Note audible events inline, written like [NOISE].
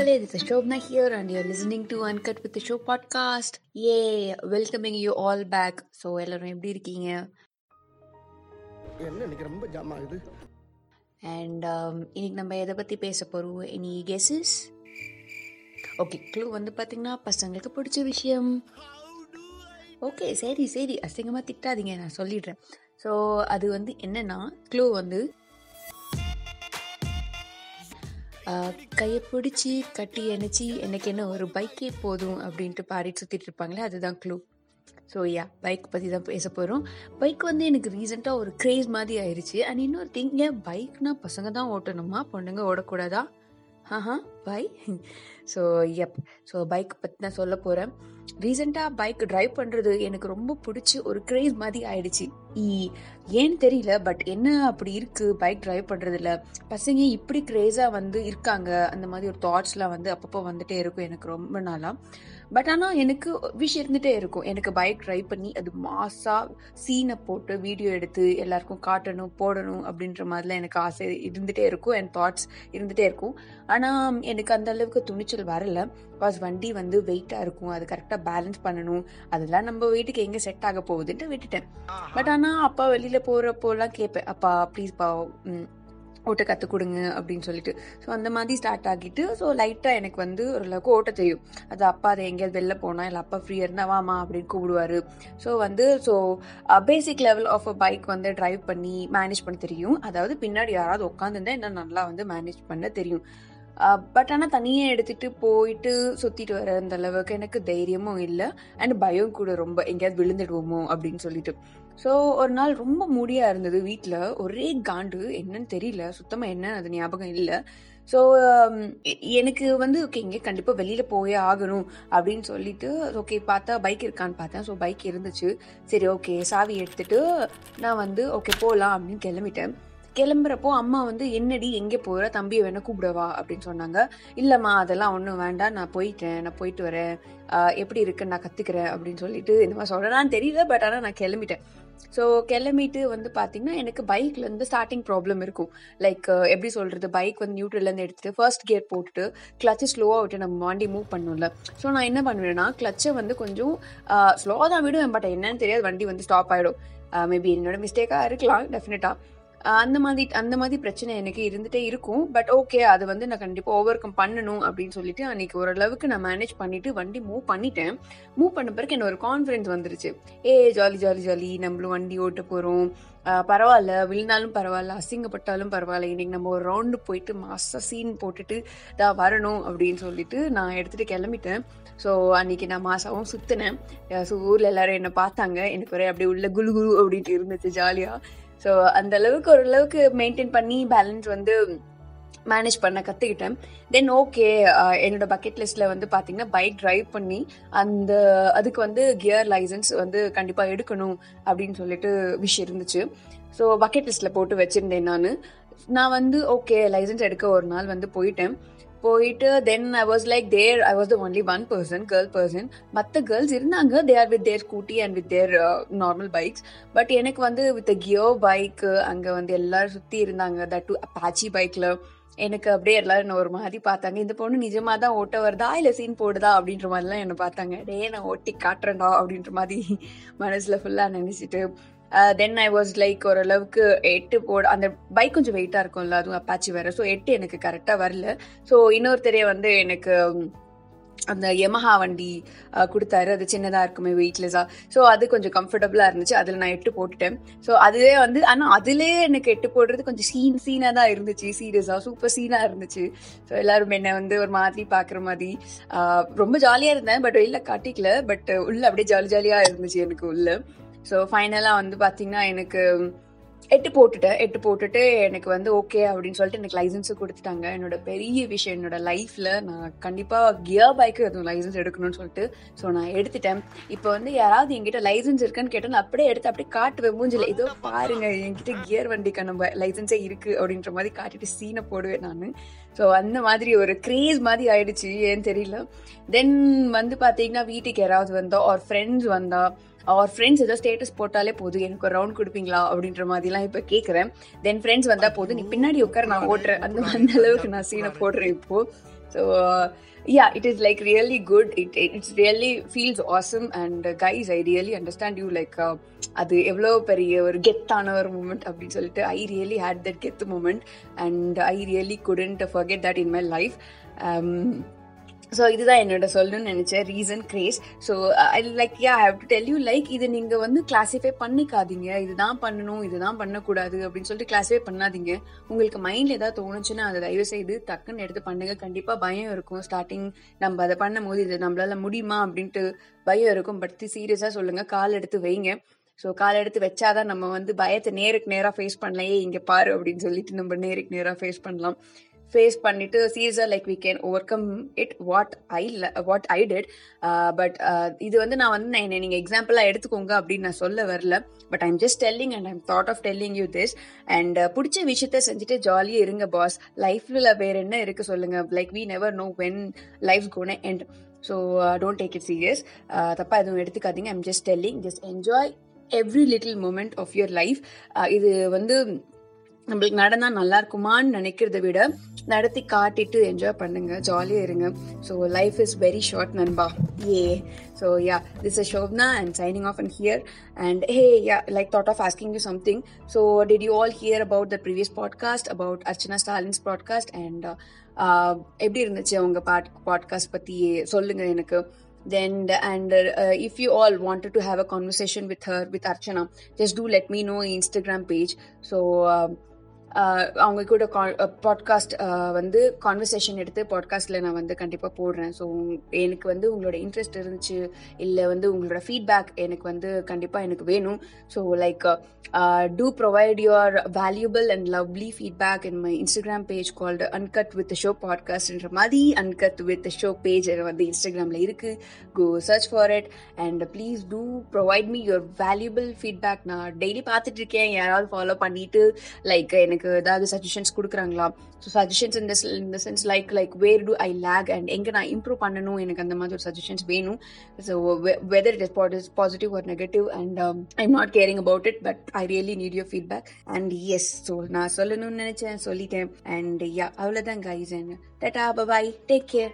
மக்களே this is Shobna here and you're listening to Uncut with the Show podcast. Yay! Welcoming you all back. So எல்லாரும் எப்படி இருக்கீங்க என்ன ரொம்ப jam ஆகுது அண்ட் இன்னைக்கு நம்ம எதை பற்றி பேச போகிறோம் எனி கெஸஸ் ஓகே க்ளூ வந்து பார்த்தீங்கன்னா பசங்களுக்கு பிடிச்ச விஷயம் ஓகே சரி சரி அசிங்கமாக திட்டாதீங்க நான் சொல்லிடுறேன் ஸோ அது வந்து என்னன்னா க்ளூ வந்து கையை பிடிச்சி கட்டி அணைச்சி எனக்கு என்ன ஒரு பைக்கே போதும் அப்படின்ட்டு பாடிட்டு சுற்றிட்டு இருப்பாங்களே அதுதான் க்ளூ ஸோ யா பைக் பற்றி தான் பேச போகிறோம் பைக் வந்து எனக்கு ரீசெண்டாக ஒரு க்ரேஸ் மாதிரி ஆயிடுச்சு அண்ட் இன்னொரு திங் ஏன் பைக்னா பசங்க தான் ஓட்டணுமா? பொண்ணுங்க ஓடக்கூடாதா? ஆஹா by so F so bike பற்றி தான் சொல்ல போகிறேன் ரீசெண்டாக பைக் டிரைவ் பண்ணுறது எனக்கு ரொம்ப பிடிச்சி ஒரு க்ரேஸ் மாதிரி ஆயிடுச்சு. ஏன்னு தெரியல பட் என்ன அப்படி இருக்குது பைக் டிரைவ் பண்ணுறதுல பசங்க இப்படி க்ரேஸாக வந்து இருக்காங்க. அந்த மாதிரி ஒரு தாட்ஸ்லாம் வந்து அப்பப்போ வந்துட்டே இருக்கும் எனக்கு ரொம்ப நாளாக பட் ஆனால் எனக்கு விஷ் இருந்துகிட்டே இருக்கும். எனக்கு பைக் ட்ரைவ் பண்ணி அது மாஸாக சீனை போட்டு வீடியோ எடுத்து எல்லாருக்கும் காட்டணும் போடணும் அப்படின்ற மாதிரிலாம் எனக்கு ஆசை இருந்துகிட்டே இருக்கும். என் தாட்ஸ் இருந்துகிட்டே இருக்கும். ஆனால் எனக்கு அந்த அளவுக்கு துணிச்சல் வரல. பிகாஸ் வண்டி வந்து வெயிட்டாக இருக்கும். அது கரெக்டாக பேலன்ஸ் பண்ணணும். அதெல்லாம் நம்ம வீட்டுக்கு எங்கே செட் ஆக போகுதுன்ட்டு விட்டுட்டேன். பட் ஆனால் அப்பா வெளியில் போகிறப்போலாம் கேட்பேன். அப்பா ப்ளீஸ்ப்பா ஓட்ட கற்றுக் கொடுங்க அப்படின்னு சொல்லிட்டு. ஸோ அந்த மாதிரி ஸ்டார்ட் ஆகிட்டு ஸோ லைட்டாக எனக்கு வந்து ஓரளவுக்கு ஓட்ட தெரியும். அது அப்பா அதை எங்கேயாவது வெளில போனால் இல்லை அப்பா ஃப்ரீயாக இருந்தால் வாமா அப்படின்னு கூப்பிடுவாரு. ஸோ வந்து so basic level of a bike வந்து டிரைவ் பண்ணி மேனேஜ் பண்ண தெரியும். அதாவது பின்னாடி யாராவது உட்காந்துருந்தா என்ன நல்லா வந்து மேனேஜ் பண்ண தெரியும். பட் ஆனால் தனியாக எடுத்துட்டு போயிட்டு சுற்றிட்டு வர அந்த அளவுக்கு எனக்கு தைரியமும் இல்லை. அண்ட் பயம் கூட ரொம்ப எங்கேயாவது விழுந்துடுவோமோ அப்படின்னு சொல்லிட்டு. ஸோ ஒரு நாள் ரொம்ப மூடியா இருந்தது வீட்டில் ஒரே காண்டு என்னன்னு தெரியல. சுத்தமாக என்ன அது ஞாபகம் இல்லை. ஸோ um, எனக்கு வந்து ஓகே இங்கே கண்டிப்பாக வெளியில் போயே ஆகணும். அப்படின்னு சொல்லிட்டு ஓகே பார்த்தா பைக் இருக்கான்னு பார்த்தேன். ஸோ பைக் இருந்துச்சு. சரி ஓகே சாவி எடுத்துட்டு நான் வந்து ஓகே போகலாம் அப்படின்னு கிளம்பிட்டேன். கிளம்புறப்போ அம்மா வந்து என்னடி எங்கே போகிற தம்பியை வேணா கூப்பிடவா? அப்படின்னு சொன்னாங்க. இல்லைம்மா அதெல்லாம் ஒன்றும் வேண்டாம். நான் போயிட்டேன். நான் போயிட்டு வரேன். எப்படி இருக்குன்னு நான் கற்றுக்கிறேன் அப்படின்னு சொல்லிட்டு இந்த மாதிரி சொல்கிறேன்னு தெரியல பட் ஆனால் நான் கிளம்பிட்டேன். ஸோ கிளம்பிட்டு வந்து பார்த்தீங்கன்னா எனக்கு பைக்ல இருந்து ஸ்டார்டிங் ப்ராப்ளம் இருக்கும். லைக் எப்படி சொல்கிறது பைக் வந்து நியூட்ரல்லேருந்து எடுத்துட்டு ஃபர்ஸ்ட் கியர் போட்டுட்டு கிளச்சு ஸ்லோவாக விட்டு நம்ம வண்டி மூவ் பண்ணும்ல. ஸோ நான் என்ன பண்ணுவேன்னா கிளச்சை வந்து கொஞ்சம் ஸ்லோவாக தான் விடுவேன். பட் என்னன்னு தெரியாது. வண்டி வந்து ஸ்டாப் ஆகிடும் மேபி என்னோட மிஸ்டேக்காக இருக்கலாம் டெஃபினட்டாக அந்த மாதிரி அந்த மாதிரி பிரச்சனை எனக்கு இருந்துட்டே இருக்கும். பட் ஓகே அது வந்து நான் கண்டிப்பாக ஓவர் கம் பண்ணணும் அப்படின்னு சொல்லிட்டு அன்னைக்கு ஓரளவுக்கு நான் மேனேஜ் பண்ணிட்டு வண்டி மூவ் பண்ணிட்டேன். மூவ் பண்ண பிறகு என்ன ஒரு கான்ஃபிடன்ஸ் வந்துருச்சு. ஏ ஜாலி ஜாலி ஜாலி நம்மளும் வண்டி ஓட்ட போகிறோம் பரவாயில்ல விழுந்தாலும் பரவாயில்ல அசிங்கப்பட்டாலும் பரவாயில்ல. இன்னைக்கு நம்ம ஒரு ரவுண்டு போயிட்டு மாசா சீன் போட்டுட்டு தான் வரணும் அப்படின்னு சொல்லிட்டு நான் எடுத்துட்டு கிளம்பிட்டேன். ஸோ அன்னைக்கு நான் மாசாவும் சுத்தினேன். ஸோ ஊரில் எல்லாரும் என்னை பார்த்தாங்க. எனக்கு ஒரே அப்படியே உள்ள குலு குலு அப்படின்ட்டு இருந்துச்சு ஜாலியாக ஸோ அந்த அளவுக்கு ஓரளவுக்கு மெயின்டைன் பண்ணி பேலன்ஸ் வந்து மேனேஜ் பண்ண கற்றுக்கிட்டேன் தென் ஓகே என்னோட பக்கெட் லிஸ்ட்டில் வந்து பார்த்தீங்கன்னா பைக் டிரைவ் பண்ணி அந்த அதுக்கு வந்து கியர் லைசன்ஸ் வந்து கண்டிப்பாக எடுக்கணும் அப்படின்னு சொல்லிட்டு விஷயம் இருந்துச்சு. ஸோ பக்கெட் லிஸ்ட்டில் போட்டு வச்சுருந்தேன் நான். நான் வந்து ஓகே லைசன்ஸ் எடுக்க ஒரு நாள் வந்து போயிட்டேன். போயிட்டு then I was like there I was the only one person girl person மற்ற கேர்ள்ஸ் இருந்தாங்க. They are with their scooty and with their normal bikes but எனக்கு வந்து வித் கியோ பைக் அங்கே வந்து எல்லாரும் சுற்றி இருந்தாங்க. தட் டு அப்பாச்சி பைக்கில் எனக்கு அப்படியே எல்லாரும் என்ன ஒரு மாதிரி பார்த்தாங்க. இந்த பொண்ணு நிஜமா தான் ஓட்ட வருதா? இல்லை சீன் போடுதா? அப்படின்ற மாதிரிலாம் என்னை பார்த்தாங்க. டே நான் ஓட்டி காட்டுறேன்டா அப்படின்ற மாதிரி [LAUGHS] மனசில் ஃபுல்லாக நினச்சிட்டு. தென் ஐ வாஸ் லைக் ஓரளவுக்கு எட்டு போட அந்த பைக் கொஞ்சம் வெயிட்டாக இருக்கும்ல அதுவும் அப்பாச்சி வேறு. ஸோ எட்டு எனக்கு கரெக்டாக வரல. ஸோ இன்னொருத்தரே வந்து எனக்கு அந்த யமஹா வண்டி கொடுத்தாரு. அது சின்னதாக இருக்குமே வெயிட்லெஸ்ஸாக ஸோ அது கொஞ்சம் கம்ஃபர்டபுளாக இருந்துச்சு. அதில் நான் எட்டு போட்டுட்டேன். ஸோ அதுவே வந்து ஆனால் அதுலேயே எனக்கு எட்டு போடுறது கொஞ்சம் சீன் சீனாக தான் இருந்துச்சு. சீரியஸாக சூப்பர் சீனாக இருந்துச்சு. ஸோ எல்லாரும் என்னை வந்து ஒரு மாதிரி பார்க்குற மாதிரி ரொம்ப ஜாலியாக இருந்தேன். பட் வெளில காட்டிக்கல. பட் உள்ள அப்படியே ஜாலி ஜாலியாக இருந்துச்சு எனக்கு உள்ள. ஸோ ஃபைனலாக வந்து பார்த்தீங்கன்னா எனக்கு எட்டு போட்டுட்டேன் எட்டு போட்டுட்டு எனக்கு வந்து ஓகே அப்படின்னு சொல்லிட்டு எனக்கு லைசன்ஸும் கொடுத்துட்டாங்க. என்னோட பெரிய விஷயம் என்னோட லைஃப்பில் நான் கண்டிப்பாக கியர் பைக்கு எதுவும் லைசன்ஸ் எடுக்கணும்னு சொல்லிட்டு ஸோ நான் எடுத்துட்டேன். இப்போ வந்து யாராவது என்கிட்ட லைசன்ஸ் இருக்குன்னு கேட்டால் நான் அப்படியே எடுத்து அப்படியே காட்டுவேன் மூஞ்சில. ஏதோ பாருங்க என்கிட்ட கியர் வண்டிக்கு நம்ம லைசன்ஸே இருக்கு அப்படின்ற மாதிரி காட்டிட்டு சீனை போடுவேன் நான். ஸோ அந்த மாதிரி ஒரு கிரேஸ் மாதிரி ஆயிடுச்சு ஏன்னு தெரியல. தென் வந்து பார்த்தீங்கன்னா வீட்டுக்கு யாராவது வந்தா ஒரு ஃப்ரெண்ட்ஸ் வந்தா அவர் ஃப்ரெண்ட்ஸ் ஏதோ ஸ்டேட்டஸ் போட்டாலே போதும். எனக்கு ஒரு ரவுண்ட் கொடுப்பீங்களா? அப்படின்ற மாதிரி மாதிரிலாம் இப்போ கேட்குறேன் தென் ஃப்ரெண்ட்ஸ் வந்தால் போதும். நீ பின்னாடி உட்கார நான் ஓட்டுறேன். அந்த அந்த அளவுக்கு நான் சீனை போடுறேன் இப்போ. So yeah it is like really good. It, it it's really feels awesome. And uh, guys i really understand you like uh, அது எவ்வளோ பெரிய ஒரு கெத்தான ஒரு மூமெண்ட் அப்படின்னு சொல்லிட்டு I really hate that get moment and I really couldn't forget that in my life so இதுதான் என்னோட சொல்லணும்னு நினைச்சேன். Reason grace so I like yeah have to tell you like இது நீங்க வந்து கிளாஸிஃபை பண்ணிக்காதீங்க. இதுதான் பண்ணணும் இதுதான் பண்ணக்கூடாது அப்படின்னு சொல்லிட்டு கிளாஸிஃபை பண்ணாதீங்க. உங்களுக்கு மைண்ட்ல ஏதாவது தோணுச்சுன்னா அதை தயவு செய்து டக்குன்னு எடுத்து பண்ணுங்க. கண்டிப்பா பயம் இருக்கும். ஸ்டார்டிங் நம்ம அதை பண்ணும் போது இது நம்மளால முடியுமா அப்படின்ட்டு பயம் இருக்கும். பட் சீரியஸா சொல்லுங்க. கால் எடுத்து வைங்க. ஸோ கால் எடுத்து வச்சாதான் நம்ம வந்து பயத்தை நேருக்கு நேராக ஃபேஸ் பண்ணலையே இங்கே பாரு அப்படின்னு சொல்லிட்டு நம்ம நேருக்கு நேராக ஃபேஸ் பண்ணலாம். ஃபேஸ் பண்ணிட்டு சீரியஸாக like we can overcome it what I what I did but இது வந்து நான் வந்து நான் என்னை நீங்கள் எக்ஸாம்பிளாக எடுத்துக்கோங்க அப்படின்னு நான் சொல்ல வரல. But I'm just telling and I'm thought of telling you this and பிடிச்ச விஷயத்த செஞ்சுட்டு ஜாலியாக இருங்க பாஸ் லைஃப்ல வேற என்ன இருக்கு சொல்லுங்க. Like we never know when life gonna and so don't take it serious தப்பாக எதுவும் எடுத்துக்காதீங்க. I'm just telling just enjoy every little moment of your life இது வந்து நம்மளுக்கு நடந்தா நல்லா இருக்குமான்னு நினைக்கிறத விட நடத்தி காட்டிட்டு என்ஜாய் பண்ணுங்க. ஜாலியாக இருங்க. So life is very short நண்பா. A so yeah this is Shobna and signing off and here and hey yeah like thought of asking you something so did you all hear about the previous podcast about Archana Stalin's podcast and எப்படி இருந்துச்சு அவங்க பாட் podcast பற்றி சொல்லுங்க எனக்கு. Then and uh, if you all wanted to have a conversation with her with archana just do let me know instagram page. So uh, அவங்க கூட podcast வந்து conversation எடுத்து பாட்காஸ்ட்ல நான் வந்து கண்டிப்பாக போடுறேன். ஸோ எனக்கு வந்து உங்களோட இன்ட்ரெஸ்ட் இருந்துச்சு இல்லை வந்து உங்களோட ஃபீட்பேக் எனக்கு வந்து கண்டிப்பாக எனக்கு வேணும். So like to provide your valuable and lovely feedback in my Instagram page called uncut with Sho பாட்காஸ்ட்ன்ற மாதிரி அன்கட் வித் ஷோ பேஜ் வந்து இன்ஸ்டாகிராமில் இருக்கு. Go search for it and please to provide me your valuable feedback நான் daily பார்த்துட்டு இருக்கேன். யாராவது follow பண்ணிட்டு like எனக்கு எனக்கு ஏதாவது சஜஷன்ஸ் கொடுக்குறாங்களா? ஸோ சஜஷன்ஸ் இந்த இந்த sense like like where do I lag and எங்கே நான் இம்ப்ரூவ் பண்ணணும்? எனக்கு அந்த மாதிரி ஒரு சஜஷன்ஸ் வேணும். So whether it is positive or negative and I am not caring about it but I really need your feedback and yes so நான் சொல்லணும்னு நினைச்சேன் சொல்லிட்டேன். அண்ட் யா அவ்வளோதான் guys and tata bye take care